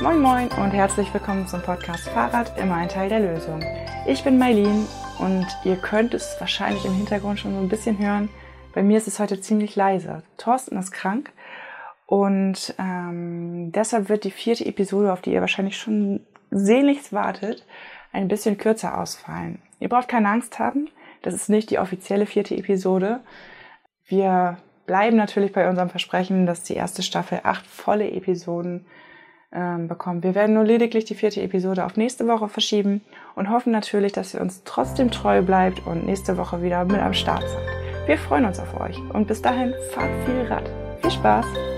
Moin und herzlich willkommen zum Podcast Fahrrad, immer ein Teil der Lösung. Ich bin Mailin und ihr könnt es wahrscheinlich im Hintergrund schon so ein bisschen hören. Bei mir ist es heute ziemlich leise. Thorsten ist krank und ähm, deshalb wird die vierte Episode, auf die ihr wahrscheinlich schon sehnlichst wartet, ein bisschen kürzer ausfallen. Ihr braucht keine Angst haben, das ist nicht die offizielle vierte Episode. Wir bleiben natürlich bei unserem Versprechen, dass die erste Staffel acht volle Episoden ähm, bekommen. Wir werden nur lediglich die vierte Episode auf nächste Woche verschieben und hoffen natürlich, dass ihr uns trotzdem treu bleibt und nächste Woche wieder mit am Start seid. Wir freuen uns auf euch und bis dahin fahrt viel Rad. Viel Spaß!